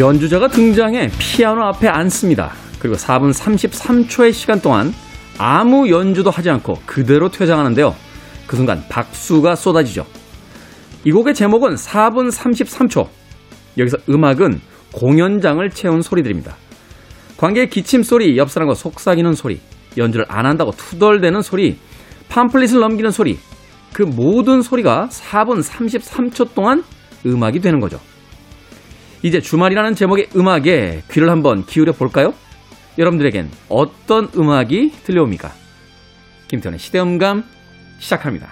연주자가 등장해 피아노 앞에 앉습니다. 그리고 4분 33초의 시간 동안 아무 연주도 하지 않고 그대로 퇴장하는데요. 그 순간 박수가 쏟아지죠. 이 곡의 제목은 4분 33초. 여기서 음악은 공연장을 채운 소리들입니다. 관객의 기침 소리, 옆 사람과 속삭이는 소리, 연주를 안 한다고 투덜대는 소리, 팜플릿을 넘기는 소리, 그 모든 소리가 4분 33초 동안 음악이 되는 거죠. 이제 주말이라는 제목의 음악에 귀를 한번 기울여 볼까요? 여러분들에겐 어떤 음악이 들려옵니까? 김태현의 시대음감 시작합니다.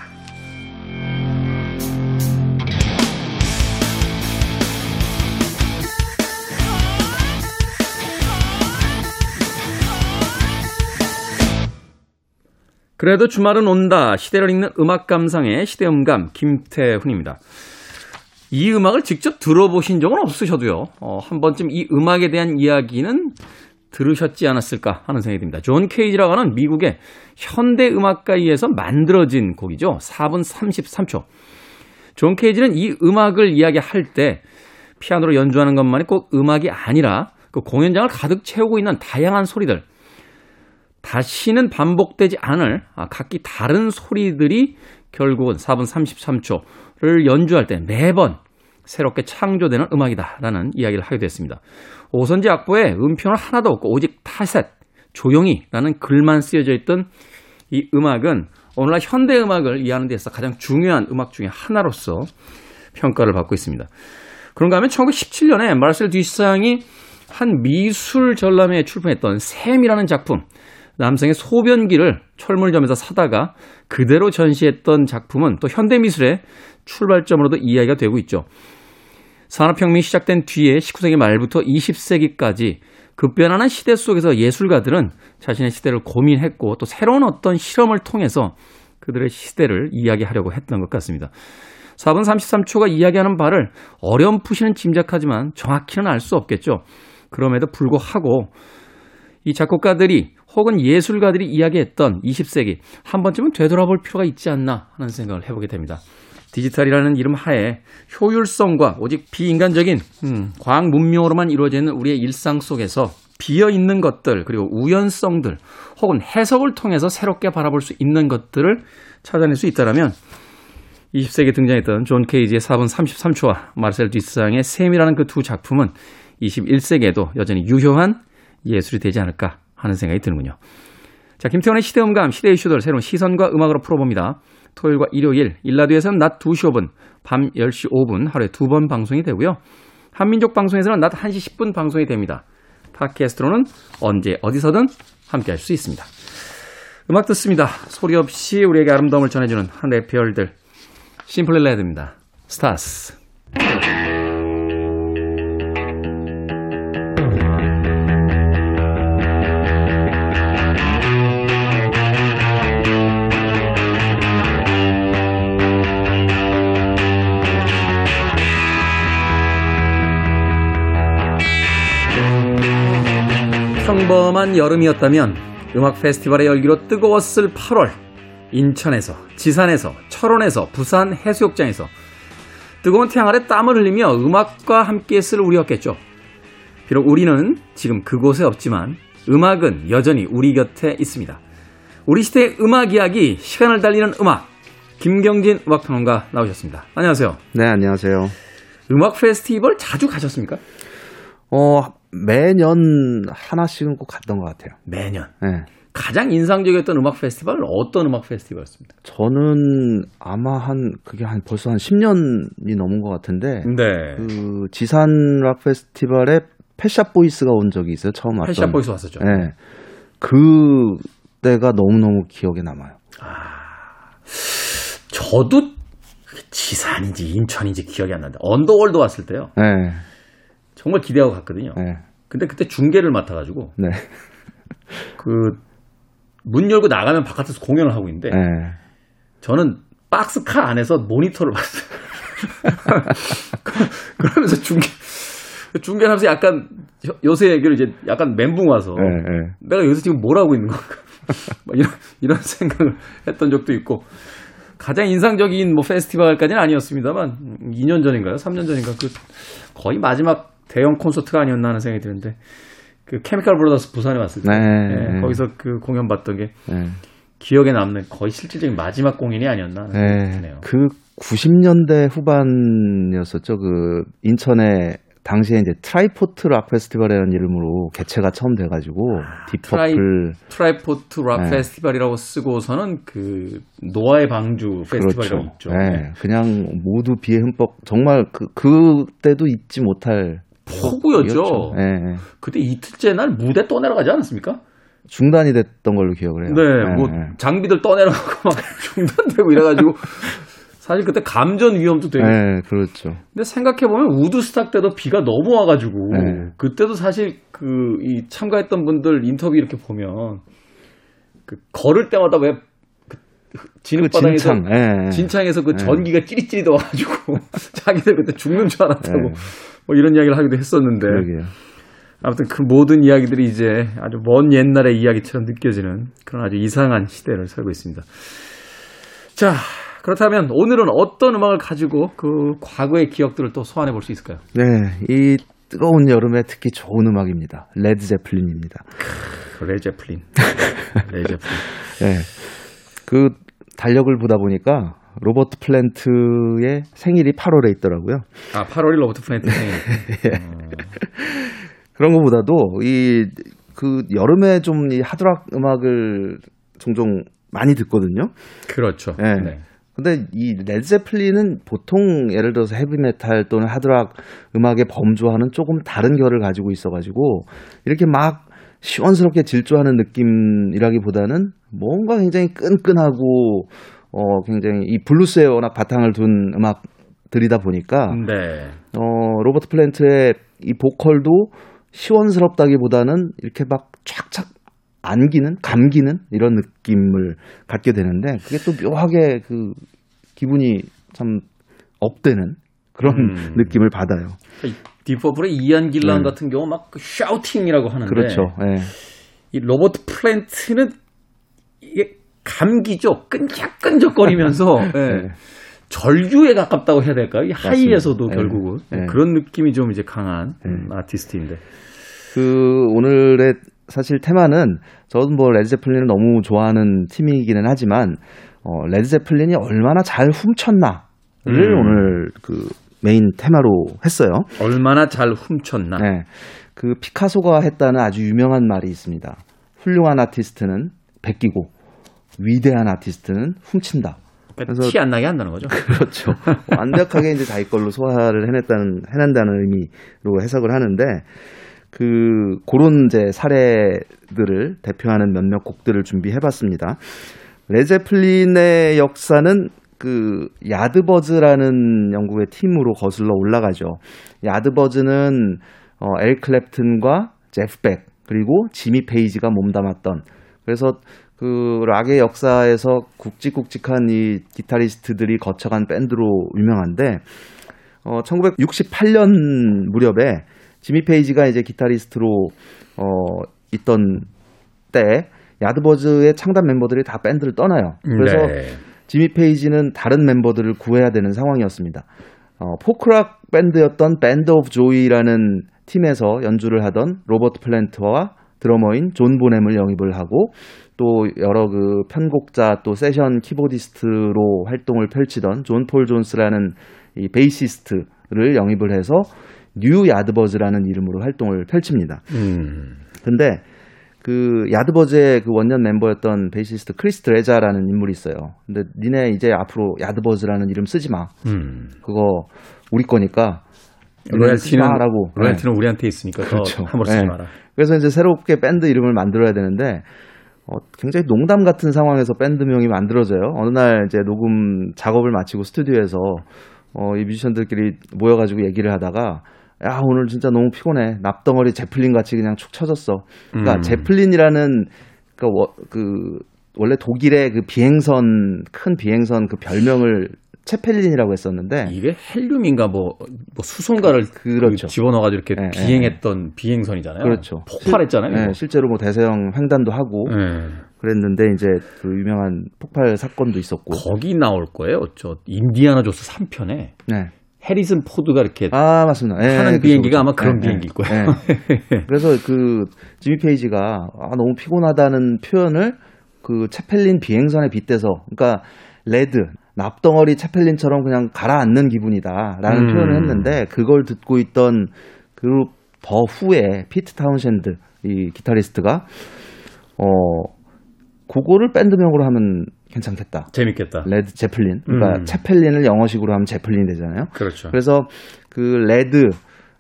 그래도 주말은 온다. 시대를 읽는 음악 감상의 시대음감 김태훈입니다. 이 음악을 직접 들어보신 적은 없으셔도요. 어, 한 번쯤 이 음악에 대한 이야기는 들으셨지 않았을까 하는 생각이 듭니다. 존 케이지라고 하는 미국의 현대 음악가에 의해서 만들어진 곡이죠. 4분 33초. 존 케이지는 이 음악을 이야기할 때 피아노로 연주하는 것만이 꼭 음악이 아니라 그 공연장을 가득 채우고 있는 다양한 소리들, 다시는 반복되지 않을 아, 각기 다른 소리들이 결국은 4분 33초를 연주할 때 매번 새롭게 창조되는 음악이다라는 이야기를 하게 됐습니다. 오선지 악보에 음표는 하나도 없고 오직 타셋, 조용히라는 글만 쓰여져 있던 이 음악은 오늘날 현대 음악을 이해하는 데 있어서 가장 중요한 음악 중의 하나로서 평가를 받고 있습니다. 그런가 하면 1917년에 마르셀 듀상이 한 미술 전람회에 출품했던 샘이라는 작품, 남성의 소변기를 철물점에서 사다가 그대로 전시했던 작품은 또 현대미술의 출발점으로도 이야기가 되고 있죠. 산업혁명이 시작된 뒤에 19세기 말부터 20세기까지 급변하는 시대 속에서 예술가들은 자신의 시대를 고민했고 또 새로운 어떤 실험을 통해서 그들의 시대를 이야기하려고 했던 것 같습니다. 4분 33초가 이야기하는 바를 어렴풋이는 짐작하지만 정확히는 알 수 없겠죠. 그럼에도 불구하고 이 작곡가들이 혹은 예술가들이 이야기했던 20세기 한 번쯤은 되돌아볼 필요가 있지 않나 하는 생각을 해보게 됩니다. 디지털이라는 이름 하에 효율성과 오직 비인간적인 음, 과학 문명으로만 이루어지는 우리의 일상 속에서 비어 있는 것들 그리고 우연성들 혹은 해석을 통해서 새롭게 바라볼 수 있는 것들을 찾아낼 수 있다라면 20세기에 등장했던 존 케이지의 4분 33초와 마르셀 뒤샹의 샘이라는 그 두 작품은 21세기에도 여전히 유효한 예술이 되지 않을까 하는 생각이 드는군요. 자, 김태원의 시대음감, 시대 이슈들 새로운 시선과 음악으로 풀어봅니다. 토요일과 일요일, 1라디오에서는 낮 2시 5분, 밤 10시 5분 하루에 두 번 방송이 되고요. 한민족 방송에서는 낮 1시 10분 방송이 됩니다. 팟캐스트로는 언제 어디서든 함께 할 수 있습니다. 음악 듣습니다. 소리 없이 우리에게 아름다움을 전해주는 하늘의 별들. Simply Red입니다. 스타스. 평범한 여름이었다면 음악 페스티벌의 열기로 뜨거웠을 8월 인천에서 지산에서 철원에서 부산 해수욕장에서 뜨거운 태양 아래 땀을 흘리며 음악과 함께 쓸 우리였겠죠. 비록 우리는 지금 그곳에 없지만 음악은 여전히 우리 곁에 있습니다. 우리 시대의 음악 이야기, 시간을 달리는 음악, 김경진 음악평론가 나오셨습니다. 안녕하세요. 네, 안녕하세요. 음악 페스티벌 자주 가셨습니까? 어, 매년 하나씩은 꼭 갔던 것 같아요. 매년. 네. 가장 인상적이었던 음악 페스티벌은 어떤 음악 페스티벌이었습니까? 저는 아마 한 그게 한 벌써 한 10년이 넘은 것 같은데 네. 그 지산 락 페스티벌에 Pet Shop Boys가 온 적이 있어요. 처음 왔던. Pet Shop Boys 왔었죠. 네. 그 때가 너무너무 기억에 남아요. 아. 저도 지산인지 인천인지 기억이 안 나는데 Underworld 왔을 때요. 네. 정말 기대하고 갔거든요. 네. 근데 그때 중계를 맡아가지고 네. 그문 열고 나가면 바깥에서 공연을 하고 있는데 네. 저는 박스카 안에서 모니터를 봤어요. 그러면서 중계 중계를 하면서 약간 요새 얘기를 이제 약간 멘붕 와서 네, 네. 내가 여기서 지금 뭘 하고 있는 건가 막 이런 이런 생각을 했던 적도 있고 가장 인상적인 뭐 페스티벌까지는 아니었습니다만 2년 전인가요? 3년 전인가 그 거의 마지막 대형 콘서트가 아니었나 하는 생각이 드는데 그 Chemical Brothers 부산에 왔을 때 네. 예, 거기서 그 공연 봤던 게 네. 기억에 남는 거의 실질적인 마지막 공연이 아니었나 하는 생각이 네. 드네요. 그 90년대 후반이었었죠. 그 인천에 당시에 이제 Triport 락 페스티벌이라는 이름으로 개최가 처음 돼가지고 Tri- Deep Purple Triport 락 네. 페스티벌이라고 쓰고서는 그 노아의 방주 페스티벌이라고 그렇죠. 있죠. 네. 네. 그냥 모두 비에 흠뻑 정말 그 그때도 잊지 못할 폭우였죠. 네. 그때 이틀째 날 무대 떠내려가지 않았습니까? 중단이 됐던 걸로 기억을 해요. 네, 뭐 네. 장비들 떠내려가고 막 중단되고 이래가지고 사실 그때 감전 위험도 되고. 네, 그렇죠. 근데 생각해 보면 우드스탁 때도 비가 너무 와가지고 네. 그때도 사실 그 이 참가했던 분들 인터뷰 이렇게 보면 그 걸을 때마다 왜 진흙바닥에서 진창. 네. 진창에서 그 네. 전기가 찌릿찌릿 와가지고 자기들 그때 죽는 줄 알았다고 네. 뭐 이런 이야기를 하기도 했었는데 그러게요. 아무튼 그 모든 이야기들이 이제 아주 먼 옛날의 이야기처럼 느껴지는 그런 아주 이상한 시대를 살고 있습니다. 자, 그렇다면 오늘은 어떤 음악을 가지고 그 과거의 기억들을 또 소환해 볼 수 있을까요? 네, 이 뜨거운 여름에 특히 좋은 음악입니다. Led Zeppelin입니다. Led Zeppelin. Led Zeppelin. 네. 그 달력을 보다 보니까 로버트 플랜트의 생일이 8월에 있더라고요. 아, 8월이 로버트 플랜트 생일. 그런 것보다도 이 그 여름에 좀 이 하드락 음악을 종종 많이 듣거든요. 그렇죠. 네. 네. 근데 이 Led Zeppelin은 보통 예를 들어서 헤비메탈 또는 하드락 음악의 범주와는 조금 다른 결을 가지고 있어가지고 이렇게 막 시원스럽게 질주하는 느낌이라기보다는 뭔가 굉장히 끈끈하고 어 굉장히 이 블루스에 워낙 바탕을 둔 음악들이다 보니까 네. 어 로버트 플랜트의 이 보컬도 시원스럽다기보다는 이렇게 막 촥촥 안기는 감기는 이런 느낌을 갖게 되는데 그게 또 묘하게 그 기분이 참 업되는 그런 음. 느낌을 받아요. Deep Purple의 이안 길란 네. 같은 경우 막그 shouting이라고 하는데 그렇죠. 예. 이 로버트 플랜트는 이게 감기죠. 끈적끈적거리면서 예. 네. 절규에 가깝다고 해야 될까요? 이 high에서도 네. 결국은 네. 그런 느낌이 좀 이제 강한 네. 음, 아티스트인데. 그 오늘의 사실 테마는 저도 뭐 Led Zeppelin을 너무 좋아하는 팀이기는 하지만 어 Led Zeppelin이 얼마나 잘 훔쳤나를 음. 오늘 그 메인 테마로 했어요. 얼마나 잘 훔쳤나. 네. 그 피카소가 했다는 아주 유명한 말이 있습니다. 훌륭한 아티스트는 베끼고 위대한 아티스트는 훔친다. 그래서- 티 안 나게 한다는 거죠. 그렇죠. 완벽하게 이제 자기 걸로 소화를 해냈다는 해낸다는 의미로 해석을 하는데 그 그런 이제 사례들을 대표하는 몇몇 곡들을 준비해봤습니다. Led Zeppelin의 역사는 그 Yardbirds라는 영국의 팀으로 거슬러 올라가죠. 야드버즈는 어, 에릭 클랩튼과 제프 벡 그리고 지미 페이지가 몸담았던 그래서 그 락의 역사에서 굵직굵직한 이 기타리스트들이 거쳐간 밴드로 유명한데 어 1968년 무렵에 지미 페이지가 이제 기타리스트로 어 있던 때 야드버즈의 창단 멤버들이 다 밴드를 떠나요. 그래서 네. 지미 페이지는 다른 멤버들을 구해야 되는 상황이었습니다. 어, 포크락 밴드였던 Band of Joy라는 팀에서 연주를 하던 로버트 플랜트와 드러머인 존 보넴을 영입을 하고 또 여러 그 편곡자 또 세션 keyboardist로 활동을 펼치던 존 폴 존스라는 이 베이시스트를 영입을 해서 뉴 야드버즈라는 이름으로 활동을 펼칩니다. 음. 근데 그 야드버즈의 그 원년 member였던 베이시스트 크리스 드레자라는 인물이 있어요. 근데 니네 이제 앞으로 야드버즈라는 이름 쓰지 마. 음. 그거 우리 거니까 니네 쓰지 로얄티는. 네. 로얄티는 우리한테 있으니까 그렇죠. 더 함부로 쓰지 네. 마라. 그래서 이제 새롭게 밴드 이름을 만들어야 되는데 어, 굉장히 농담 같은 상황에서 밴드명이 만들어져요. 어느 날 이제 녹음 작업을 마치고 스튜디오에서 어, 이 뮤지션들끼리 모여가지고 얘기를 하다가 야 오늘 진짜 너무 피곤해 납덩어리 제플린 같이 그냥 축 처졌어. 그러니까 음. 제플린이라는 그, 워- 그 원래 독일의 그 비행선 큰 비행선 그 별명을 체펠린이라고 했었는데 이게 헬륨인가 뭐, 뭐 수소가스를 그렇죠. 그 집어넣어가지고 이렇게 네, 비행했던 비행선이잖아요. 그렇죠. 폭발했잖아요. 네, 이거. 실제로 뭐 대서양 횡단도 하고 네. 그랬는데 이제 그 유명한 폭발 사건도 있었고. 거기 나올 거예요. 저 인디아나 존스 3편에 네. 해리슨 포드가 이렇게 아 맞습니다. 예, 타는 그죠, 비행기가 그죠. 아마 그런 예, 비행기일 예, 거예요. 예. 그래서 그 지미 페이지가 아, 너무 피곤하다는 표현을 그 채펠린 비행선에 빗대서 그러니까 lead 납덩어리 채펠린처럼 그냥 가라앉는 기분이다라는 음. 표현을 했는데 그걸 듣고 있던 그룹 더 후에 피트 타운샌드 이 기타리스트가 어 그거를 밴드명으로 하면 괜찮겠다. 재밌겠다. 레드 제플린. 그러니까 음. 채펠린을 영어식으로 하면 제플린 되잖아요. 그렇죠. 그래서 그 lead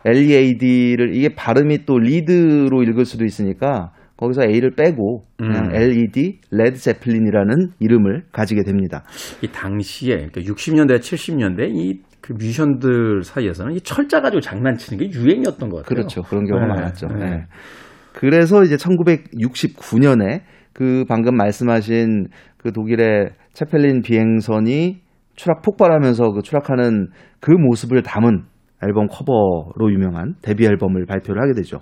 LEAD를 이게 발음이 또 리드로 읽을 수도 있으니까 거기서 A를 빼고 그냥 음. LED 레드 제플린이라는 이름을 가지게 됩니다. 이 당시에 그러니까 60년대, 70년대 이 그 뮤지션들 사이에서는 이 철자 가지고 장난치는 게 유행이었던 것 같아요. 그렇죠. 그런 경우가 네, 많았죠. 네. 네. 그래서 이제 1969년에 그 방금 말씀하신 그 독일의 채펠린 비행선이 추락 폭발하면서 그 추락하는 그 모습을 담은 앨범 커버로 유명한 데뷔 앨범을 발표를 하게 되죠.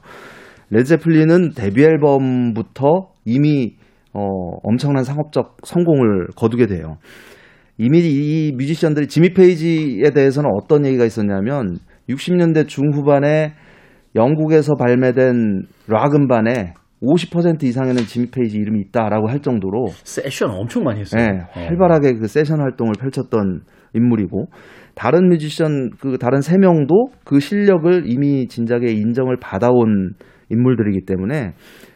레드제플린은 데뷔 앨범부터 이미 어, 엄청난 상업적 성공을 거두게 돼요. 이미 이 뮤지션들이 지미 페이지에 대해서는 어떤 얘기가 있었냐면 60년대 중후반에 영국에서 발매된 락 음반에 50% 이상에는 지미 페이지 이름이 있다라고 할 정도로 세션 엄청 많이 했어요. 네, 활발하게 그 세션 활동을 펼쳤던 인물이고 다른 뮤지션 그 다른 세 명도 그 실력을 이미 진작에 인정을 받아온 인물들이기 때문에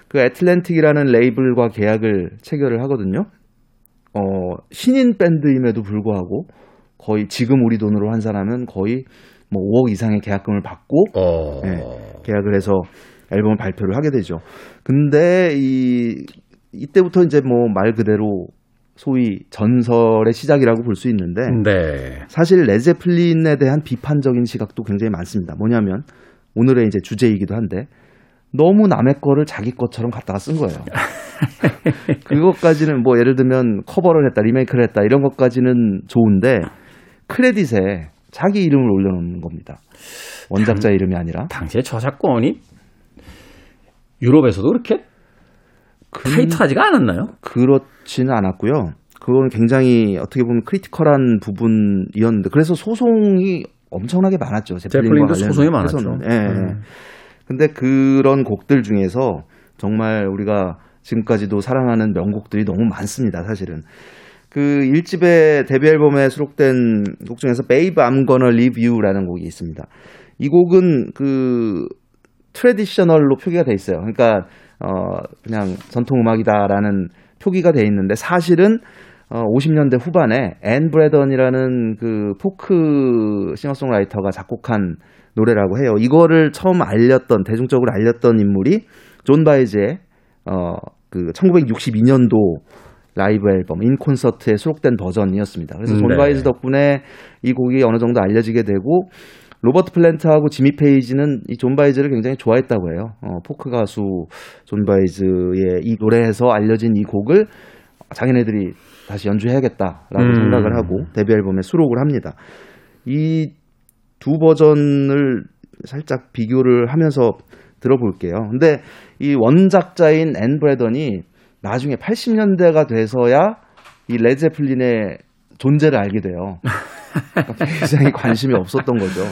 그 애틀랜틱이라는 레이블과 계약을 체결을 하거든요. 어, 신인 밴드임에도 불구하고 거의 지금 우리 돈으로 환산하면 거의 뭐 5억 이상의 계약금을 받고 어. 네, 계약을 해서 앨범을 발표를 하게 되죠. 근데 이 이때부터 이제 뭐 말 그대로 소위 전설의 시작이라고 볼 수 있는데 네. 사실 레제플린에 대한 비판적인 시각도 굉장히 많습니다. 뭐냐면 오늘의 이제 주제이기도 한데 너무 남의 거를 자기 것처럼 갖다가 쓴 거예요. 그것까지는 뭐 예를 들면 커버를 했다, 리메이크를 했다 이런 것까지는 좋은데 크레딧에 자기 이름을 올려놓는 겁니다. 원작자 이름이 아니라. 당시에 저작권이 유럽에서도 그렇게 타이트하지가 않았나요? 그렇지는 않았고요. 그건 굉장히 어떻게 보면 critical한 부분이었는데 그래서 소송이 엄청나게 많았죠. 제플린도 소송이 많았죠. 예. 음. 근데 그런 곡들 중에서 정말 우리가 지금까지도 사랑하는 명곡들이 너무 많습니다. 사실은. 그 1집의 데뷔 앨범에 수록된 곡 중에서 Babe I'm Gonna Leave You라는 곡이 있습니다. 이 곡은 그 traditional로 표기가 돼 있어요. 그러니까 어 그냥 전통 음악이다라는 표기가 돼 있는데 사실은 어 50년대 후반에 앤 브래던이라는 그 포크 싱어송라이터가 작곡한 노래라고 해요. 이거를 처음 알렸던 대중적으로 알렸던 인물이 존 바이즈의 어그 1962년도 라이브 앨범 In Concert에 수록된 버전이었습니다. 그래서 존 네. 바이즈 덕분에 이 곡이 어느 정도 알려지게 되고 로버트 플랜트하고 지미 페이지는 이 존 바이즈를 굉장히 좋아했다고 해요. 어, 포크 가수 존 바이즈의 이 노래에서 알려진 이 곡을 자기네들이 다시 연주해야겠다라고 음. 생각을 하고 데뷔 앨범에 수록을 합니다. 이 두 버전을 살짝 비교를 하면서 들어볼게요. 근데 이 원작자인 앤 브래던이 나중에 80년대가 돼서야 이 레제플린의 존재를 알게 돼요. 그러니까 굉장히 관심이 없었던 거죠.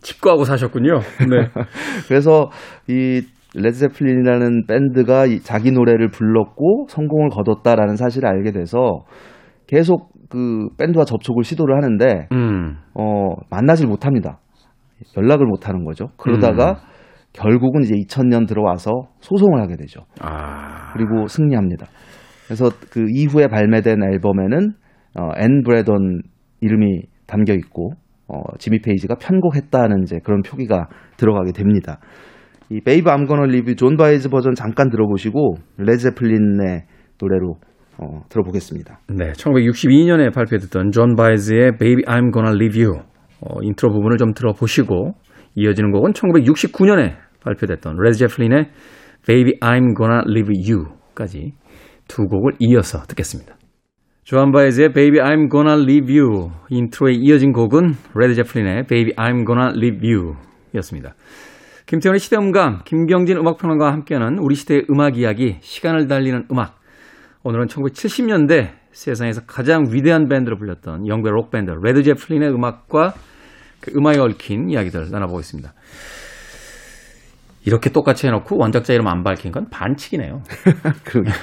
칩거하고 사셨군요. 네. 그래서 이 레드제플린이라는 밴드가 이 자기 노래를 불렀고 성공을 거뒀다라는 사실을 알게 돼서 계속 그 밴드와 접촉을 시도를 하는데 음. 어 만나질 못합니다. 연락을 못 하는 거죠. 그러다가 결국은 이제 2000년 들어와서 소송을 하게 되죠. 아. 그리고 승리합니다. 그래서 그 이후에 발매된 앨범에는 어, 앤 브래던 이름이 담겨 있고 어, 지미 페이지가 편곡했다는 이제 그런 표기가 들어가게 됩니다. 이 Babe I'm Gonna Leave You 존 바이즈 버전 잠깐 들어보시고 레제플린의 노래로 어, 들어보겠습니다. 네, 1962년에 발표됐던 존 바이즈의 Baby I'm Gonna Leave You 어, 인트로 부분을 좀 들어보시고 이어지는 곡은 1969년에 발표됐던 레드 제플린의 Babe I'm Gonna Leave You까지 두 곡을 이어서 듣겠습니다. 존 바에즈의 Babe I'm Gonna Leave You 인트로에 이어진 곡은 레드 제플린의 Babe I'm Gonna Leave You 였습니다. 김태훈의 시대음감, 김경진 음악평론가와 함께하는 우리 시대의 음악 이야기, 시간을 달리는 음악. 오늘은 1970년대 세상에서 가장 위대한 밴드로 불렸던 영국의 록밴드 레드 제플린의 음악과 그 음악에 얽힌 이야기들 나눠보고 있습니다. 이렇게 똑같이 해놓고 원작자 이름 안 밝힌 건 반칙이네요. 그러니까.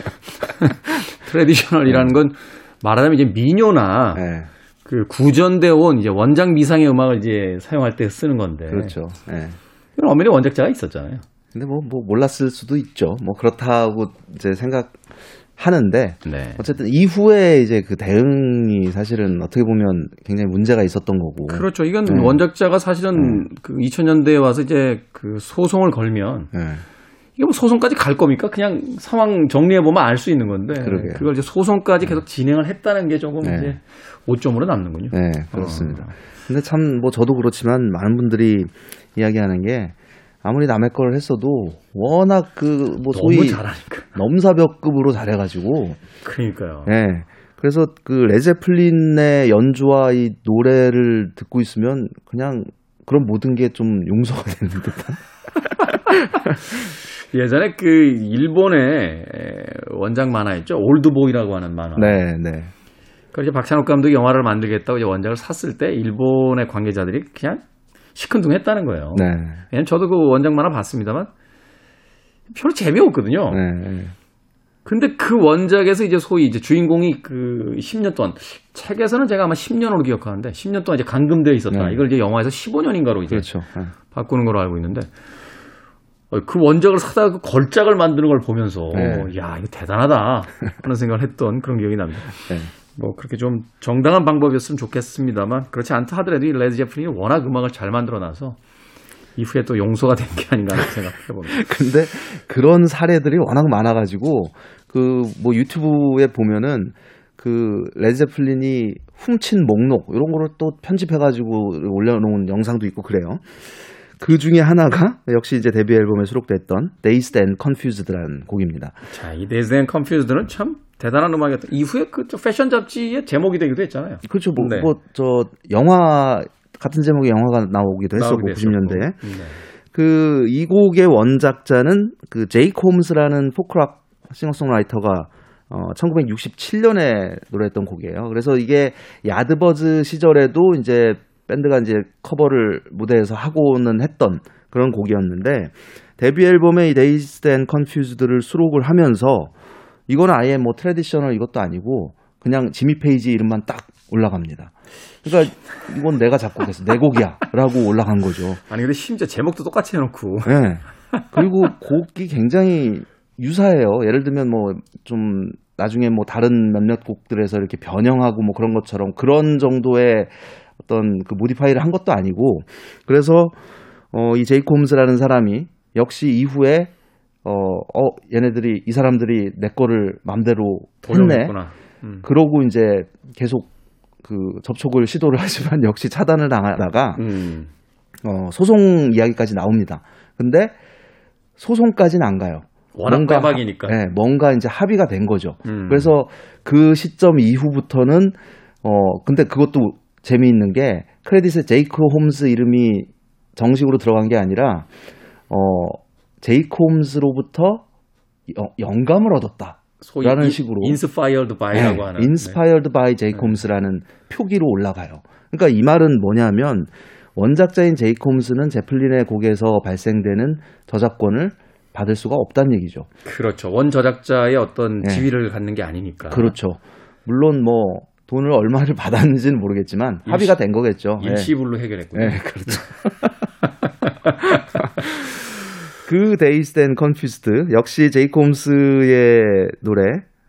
traditional이라는 건 말하자면 이제 민요나 네, 그 구전되어 온 이제 원작 미상의 음악을 이제 사용할 때 쓰는 건데. 그렇죠. 네. 이건 엄연히 원작자가 있었잖아요. 근데 뭐, 뭐 몰랐을 수도 있죠. 뭐 그렇다고 이제 생각하는데 네. 어쨌든 이후에 이제 그 대응이 사실은 어떻게 보면 굉장히 문제가 있었던 거고. 그렇죠. 이건 네. 원작자가 사실은 그 2000년대에 와서 이제 그 소송을 걸면 네. 이게 뭐 소송까지 갈 겁니까? 그냥 상황 정리해 보면 알 수 있는 건데 그러게요. 그걸 이제 소송까지 계속 진행을 했다는 게 조금 네. 이제 오점으로 남는군요. 네, 그렇습니다. 어. 근데 참 뭐 저도 그렇지만 많은 분들이 이야기하는 게 아무리 남의 걸 했어도 워낙 그뭐 너무 소위 잘하니까. 넘사벽급으로 잘해가지고 그러니까요. 예. 그래서 그 레드제플린의 연주와 이 노래를 듣고 있으면 그냥 그런 모든 게 좀 용서가 되는 듯한. 예전에 그 일본의 원작 만화 있죠. 올드보이라고 하는 만화. 네, 네. 그 이제 박찬욱 감독이 영화를 만들겠다고 이제 원작을 샀을 때 일본의 관계자들이 그냥 시큰둥했다는 거예요. 네. 왜냐면 저도 그 원작 만화 봤습니다만 별로 재미없거든요. 네. 네. 근데 그 원작에서 이제 소위 이제 주인공이 그 10년 동안 책에서는 제가 아마 10년으로 기억하는데 10년 동안 이제 감금되어 있었다. 네. 이걸 이제 영화에서 15년인가로 이제 그렇죠. 네. 바꾸는 걸로 알고 있는데 어, 그 원작을 사다가 그 걸작을 만드는 걸 보면서 네. 야 이거 대단하다 하는 생각을 했던 그런 기억이 납니다. 네. 뭐 그렇게 좀 정당한 방법이었으면 좋겠습니다만 그렇지 않다 하더라도 이 레드 제플린이 워낙 음악을 잘 만들어놔서 이후에 또 용서가 된 게 아닌가 하는 생각을 해봅니다. 근데 그런 사례들이 워낙 많아가지고 그 뭐 유튜브에 보면은 그 레드제플린이 훔친 목록 이런 거를 또 편집해가지고 올려놓은 영상도 있고 그래요. 그 중에 하나가 역시 이제 데뷔 앨범에 수록됐던 Dazed and Confused라는 곡입니다. 자, 이 Dazed and Confused는 참 대단한 음악이었다. 이후에 그저 패션 잡지의 제목이 되기도 했잖아요. 그렇죠. 뭐, 네. 뭐, 저, 영화, 같은 제목의 영화가 나오기도 했었고, 나오기도 했었고. 90년대에. 네. 그, 이 곡의 원작자는 그, 제이크 홈스라는 포크락 싱어송라이터가 어, 1967년에 노래했던 곡이에요. 그래서 이게 야드버즈 시절에도 이제 밴드가 이제 커버를 무대에서 하고는 했던 그런 곡이었는데 데뷔 앨범에 이 Dazed and Confused를 수록을 하면서 이건 아예 뭐 traditional 이것도 아니고 그냥 지미 페이지 이름만 딱 올라갑니다. 그러니까 이건 내가 작곡 했어. 내 곡이야라고 올라간 거죠. 아니 근데 심지어 제목도 똑같이 해 놓고 네. 그리고 곡이 굉장히 유사해요. 예를 들면 뭐 좀 나중에 뭐 다른 몇몇 곡들에서 이렇게 변형하고 뭐 그런 것처럼 그런 정도의 어떤 그 모디파이를 한 것도 아니고 그래서 어 이 제이크 홈스라는 사람이 역시 이후에 어, 어 얘네들이 이 사람들이 내 거를 맘대로 했네. 음. 그러고 이제 계속 그 접촉을 시도를 하지만 역시 차단을 당하다가 음. 어, 소송 이야기까지 나옵니다. 근데 소송까지는 안 가요. 워낙 하- 빼박이니까. 네, 뭔가 이제 합의가 된 거죠. 음. 그래서 그 시점 이후부터는 어 근데 그것도 재미있는 게 크레딧에 제이크 홈스 이름이 정식으로 들어간 게 아니라 어 제이크 홈스로부터 여- 영감을 얻었다. 라는 인- 식으로. inspired by라고 네, 하는. inspired by 제이크 홈스라는 표기로 올라가요. 그러니까 이 말은 뭐냐면 원작자인 제이크 홈스는 제플린의 곡에서 발생되는 저작권을 받을 수가 없다는 얘기죠. 네. 그렇죠. 원 저작자의 어떤 네. 지위를 갖는 게 아니니까. 그렇죠. 물론 뭐 돈을 얼마를 받았는지는 모르겠지만 일시- 합의가 된 거겠죠. 예. 일시불로 해결했군요. 네, 그렇죠. 그 Dazed and Confused 역시 제이크 홈스의 노래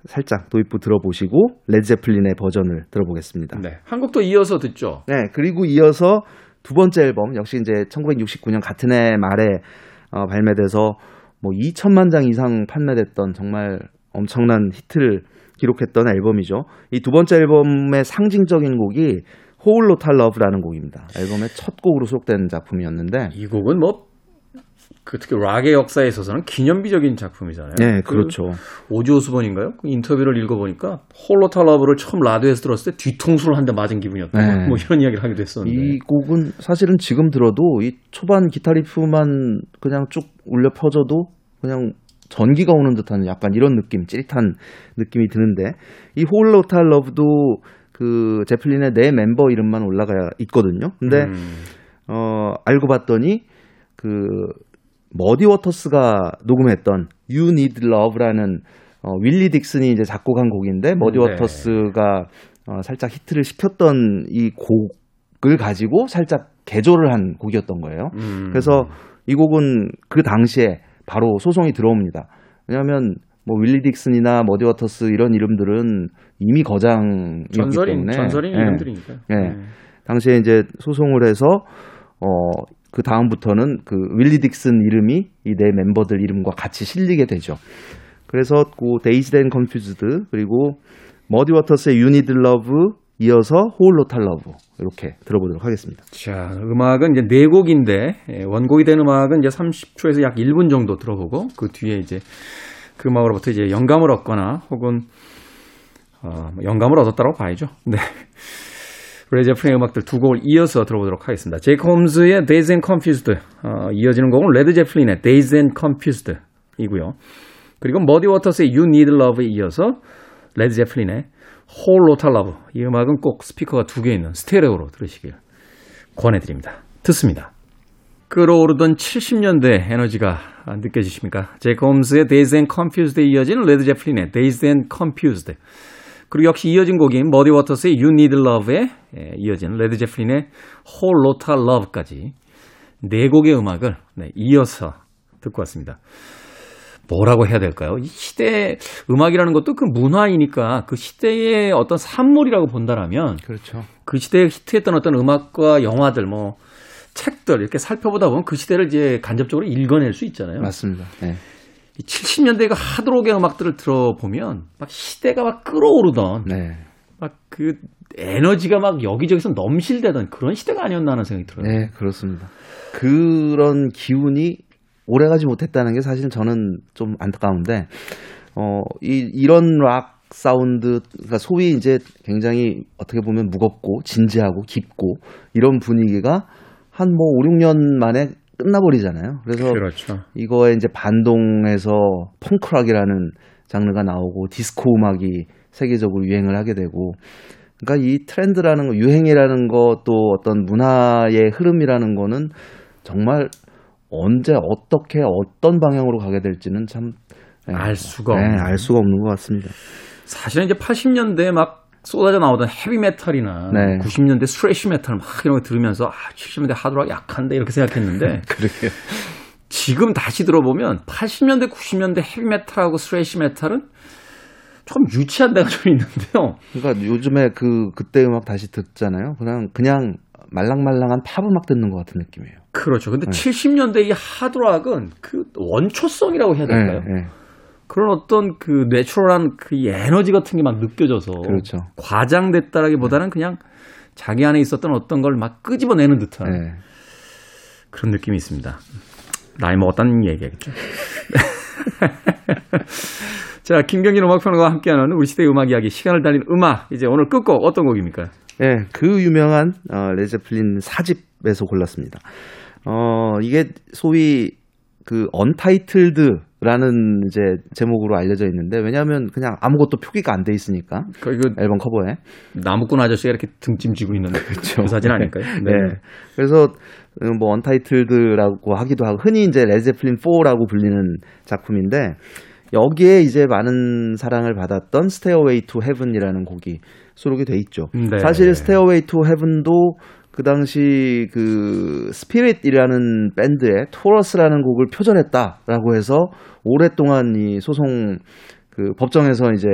살짝 도입부 들어보시고 레드제플린의 버전을 들어보겠습니다. 네. 한 곡 더 이어서 듣죠. 네, 그리고 이어서 두 번째 앨범 역시 이제 1969년 같은 해 말에 어, 발매돼서 뭐 2천만 장 이상 판매됐던 정말 엄청난 히트를 기록했던 앨범이죠. 이 두 번째 앨범의 상징적인 곡이 Whole Lotta Love라는 곡입니다. 앨범의 첫 곡으로 수록된 작품이었는데 이 곡은 뭐, 그 특히 락의 역사에 있어서는 기념비적인 작품이잖아요. 네, 그 그렇죠. 오지 오스본인가요? 그 인터뷰를 읽어보니까 Whole Lotta Love를 처음 라디오에서 들었을 때 뒤통수를 한 대 맞은 기분이었다. 네. 뭐 이런 이야기를 하기도 했었는데. 이 곡은 사실은 지금 들어도 이 초반 기타 리프만 그냥 쭉 울려 퍼져도 그냥 전기가 오는 듯한 약간 이런 느낌, 찌릿한 느낌이 드는데 이 Whole Lotta Love도 그 제플린의 네 멤버 이름만 올라가 있거든요. 근데 음. 어 알고 봤더니 그 머디 워터스가 녹음했던 You Need Love라는 어, 윌리 딕슨이 이제 작곡한 곡인데 머디 네. 워터스가 어, 살짝 히트를 시켰던 이 곡을 가지고 살짝 개조를 한 곡이었던 거예요. 음. 그래서 이 곡은 그 당시에 바로 소송이 들어옵니다. 왜냐하면 뭐 윌리 딕슨이나 머디 워터스 이런 이름들은 이미 거장이었기 전설인 때문에 전설인 예. 이름들이니까. 예. 당시에 이제 소송을 해서 어 그 다음부터는 그 윌리 딕슨 이름이 이 네 멤버들 이름과 같이 실리게 되죠. 그래서 그 Dazed and Confused 그리고 머디 워터스의 Need Love 이어서 Whole Lotta Love 이렇게 들어보도록 하겠습니다. 자, 음악은 이제 네 곡인데 예, 원곡이 된 음악은 이제 30초에서 약 1분 정도 들어보고 그 뒤에 이제 그 음악으로부터 이제 영감을 얻거나 혹은 어, 뭐 영감을 얻었다고 봐야죠. 네. 레드제플린의 음악들 두 곡을 이어서 들어보도록 하겠습니다. 제이크 홈즈의 Dazed and Confused 어, 이어지는 곡은 레드 제플린의 Dazed and Confused 이고요. 그리고 머디 워터스의 You Need Love에 이어서 레드 제플린의 Lotta Love 이 음악은 꼭 스피커가 두 개 있는 스테레오로 들으시길 권해드립니다. 듣습니다. 끓어오르던 70년대 에너지가 느껴지십니까? 제이크 홈스의 Dazed and Confused에 이어진 레드 제플린의 Dazed and Confused 그리고 역시 이어진 곡인 머디 워터스의 You Need Love에 예, 이어진 레드 제플린의 Love까지 네 곡의 음악을 네, 이어서 듣고 왔습니다. 뭐라고 해야 될까요? 이 시대 음악이라는 것도 그 문화이니까 그 시대의 어떤 산물이라고 본다라면 그렇죠. 그 시대에 히트했던 어떤 음악과 영화들 뭐 책들 이렇게 살펴보다 보면 그 시대를 이제 간접적으로 읽어낼 수 있잖아요. 맞습니다. 네. 이 70년대 그 하드록의 음악들을 들어보면 막 시대가 막 끌어오르던 네. 막그 에너지가 막 여기저기서 넘실대던 그런 시대가 아니었나 하는 생각이 들어요. 네, 그렇습니다. 그런 기운이 오래가지 못했다는 게 사실 저는 좀 안타까운데, 어, 이, 이런 락 사운드, 그러니까 소위 이제 굉장히 어떻게 보면 무겁고 진지하고 깊고 이런 분위기가 한 뭐 5, 6년 만에 끝나버리잖아요. 그래서 그렇죠. 이거에 이제 반동해서 펑크락이라는 장르가 나오고 디스코 음악이 세계적으로 유행을 하게 되고 그러니까 이 트렌드라는 거, 유행이라는 것도 어떤 문화의 흐름이라는 거는 정말 언제 어떻게 어떤 방향으로 가게 될지는 참 네, 알 수가 네. 알 수가 없는 것 같습니다. 사실은 이제 80년대에 막 쏟아져 나오던 헤비 메탈이나 네. 90년대 thrash 메탈 막 이런 거 들으면서 아, 70년대 하드락 약한데 이렇게 생각했는데 그러게요. 지금 다시 들어보면 80년대 90년대 헤비 메탈하고 thrash 메탈은 좀 유치한 데가 좀 있는데요. 그러니까 요즘에 그 그때 음악 다시 듣잖아요. 그냥 그냥 말랑말랑한 팝 음악 듣는 것 같은 느낌이에요. 그렇죠. 근데 70년대 이 하드락은 그 원초성이라고 해야 될까요? 네, 네. 그런 어떤 그 natural한 그 에너지 같은 게 막 느껴져서 그렇죠. 과장됐다라기보다는 그냥 자기 안에 있었던 어떤 걸 막 끄집어내는 듯한 네. 그런 느낌이 있습니다. 나이 먹었다는 얘기겠죠. 자, 김경진 음악평론가와 함께하는 우리 시대의 음악 이야기, 시간을 달린 음악. 이제 오늘 끝곡 어떤 곡입니까? 예, 그 유명한 어, 레드 제플린 사집에서 골랐습니다. 어, 이게 소위 그 Untitled라는 이제 제목으로 알려져 있는데 왜냐하면 그냥 아무것도 표기가 안 돼 있으니까 그, 그 앨범 커버에 나무꾼 아저씨가 이렇게 등짐 지고 있는 그 사진 아닐까요? 네. 그래서 어, 뭐 Untitled라고 하기도 하고 흔히 이제 레드 제플린 4라고 불리는 작품인데 여기에 이제 많은 사랑을 받았던 Stairway to Heaven이라는 곡이 수록이 돼 있죠. 네. 사실 Stairway to Heaven도 그 당시 그 스피릿이라는 밴드의 Taurus라는 곡을 표절했다라고 해서 오랫동안 이 소송 그 법정에서 이제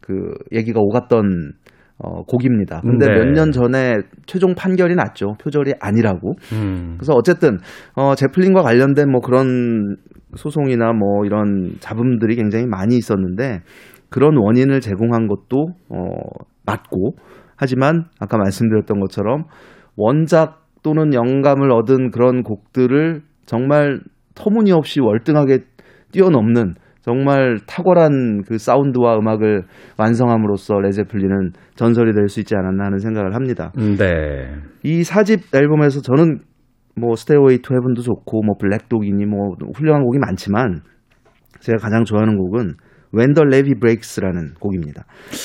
그 얘기가 오갔던 어, 곡입니다. 근데 네. 몇년 전에 최종 판결이 났죠. 표절이 아니라고. 음. 그래서 어쨌든 어 제플린과 관련된 뭐 그런 소송이나 뭐 이런 잡음들이 굉장히 많이 있었는데 그런 원인을 제공한 것도 어 맞고 하지만 아까 말씀드렸던 것처럼 원작 또는 영감을 얻은 그런 곡들을 정말 터무니없이 월등하게 뛰어넘는 정말 탁월한 그 사운드와 음악을 완성함으로써 레드 제플린은 전설이 될 수 있지 않았나 하는 생각을 합니다. 네. 이 사집 앨범에서 저는 뭐 Stairway to Heaven도 좋고 뭐 Black Dog이니 뭐 훌륭한 곡이 많지만 제가 가장 좋아하는 곡은 When the Levee Breaks라는 곡입니다.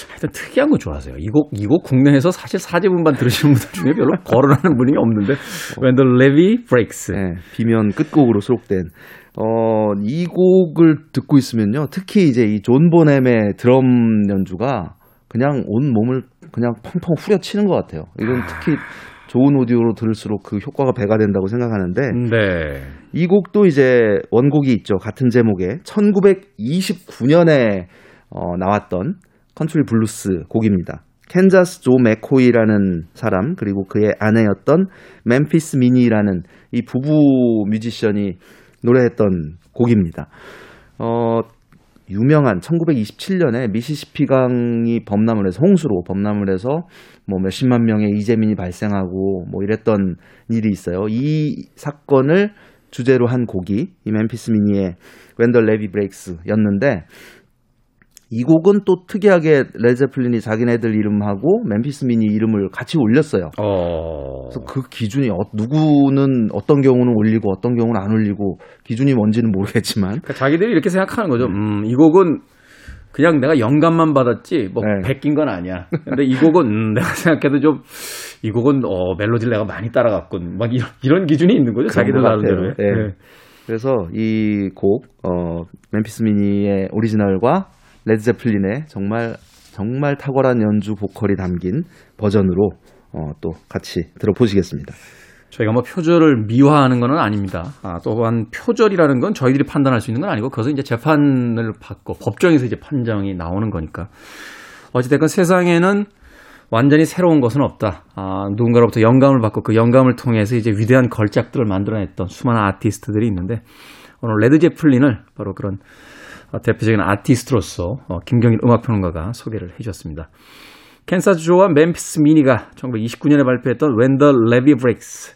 하여튼 특이한 거 좋아하세요. 이 곡, 이 곡 국내에서 사실 사집 음반 들으시는 분들 중에 별로 거론하는 분이 없는데, When the Levee Breaks. 네, B면 끝곡으로 수록된 어, 이 곡을 듣고 있으면요. 특히 이제 이 존 보넘의 드럼 연주가 그냥 온 몸을 그냥 펑펑 후려치는 것 같아요. 이건 특히 좋은 오디오로 들을수록 그 효과가 배가 된다고 생각하는데 네. 이 곡도 이제 원곡이 있죠. 같은 제목의 1929년에 어, 나왔던 컨트리 블루스 곡입니다. 캔자스 조 맥코이라는 사람 그리고 그의 아내였던 멤피스 미니라는 이 부부 뮤지션이 노래했던 곡입니다. 어, 유명한 1927년에 미시시피강이 범람을 해서 홍수로 범람을 해서 뭐 몇십만 명의 이재민이 발생하고 뭐 이랬던 일이 있어요. 이 사건을 주제로 한 곡이 이 멤피스 미니의 When the Levee Breaks였는데 이 곡은 또 특이하게 레드 제플린이 자기네들 이름하고 멤피스 미니 이름을 같이 올렸어요. 어. 그래서 그 기준이 어, 누구는 어떤 경우는 올리고 어떤 경우는 안 올리고 기준이 뭔지는 모르겠지만 그러니까 자기들이 이렇게 생각하는 거죠. 음, 이 곡은 그냥 내가 영감만 받았지, 뭐, 네. 베낀 건 아니야. 근데 이 곡은, 음, 내가 생각해도 좀, 이 곡은, 어, 멜로디를 내가 많이 따라갔군. 막 이런, 이런 기준이 있는 거죠. 자기들 나름대로. 같아요. 예. 그래서 이 곡 어, 멤피스 미니의 오리지널과 레드제플린의 정말 정말 탁월한 연주 보컬이 담긴 버전으로 어, 또 같이 들어보시겠습니다. 저희가 뭐 표절을 미화하는 건 아닙니다. 아, 또한 표절이라는 건 저희들이 판단할 수 있는 건 아니고 그것은 이제 재판을 받고 법정에서 이제 판정이 나오는 거니까. 어찌됐건 세상에는 완전히 새로운 것은 없다. 아, 누군가로부터 영감을 받고 그 영감을 통해서 이제 위대한 걸작들을 만들어냈던 수많은 아티스트들이 있는데 오늘 레드 제플린을 바로 그런 어, 대표적인 아티스트로서 어, 김경진 음악평론가가 소개를 해주셨습니다. 캔자스 조와 멤피스 미니가 1929년에 발표했던 When the Levee Breaks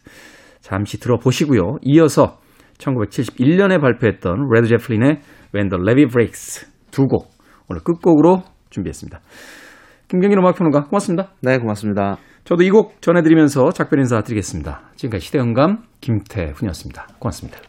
잠시 들어보시고요. 이어서 1971년에 발표했던 레드 제플린의 When the Levee Breaks 두 곡 오늘 끝곡으로 준비했습니다. 김경진 음악평론가 고맙습니다. 네, 고맙습니다. 저도 이 곡 전해드리면서 작별 인사 드리겠습니다. 지금까지 시대음감 김태훈이었습니다. 고맙습니다.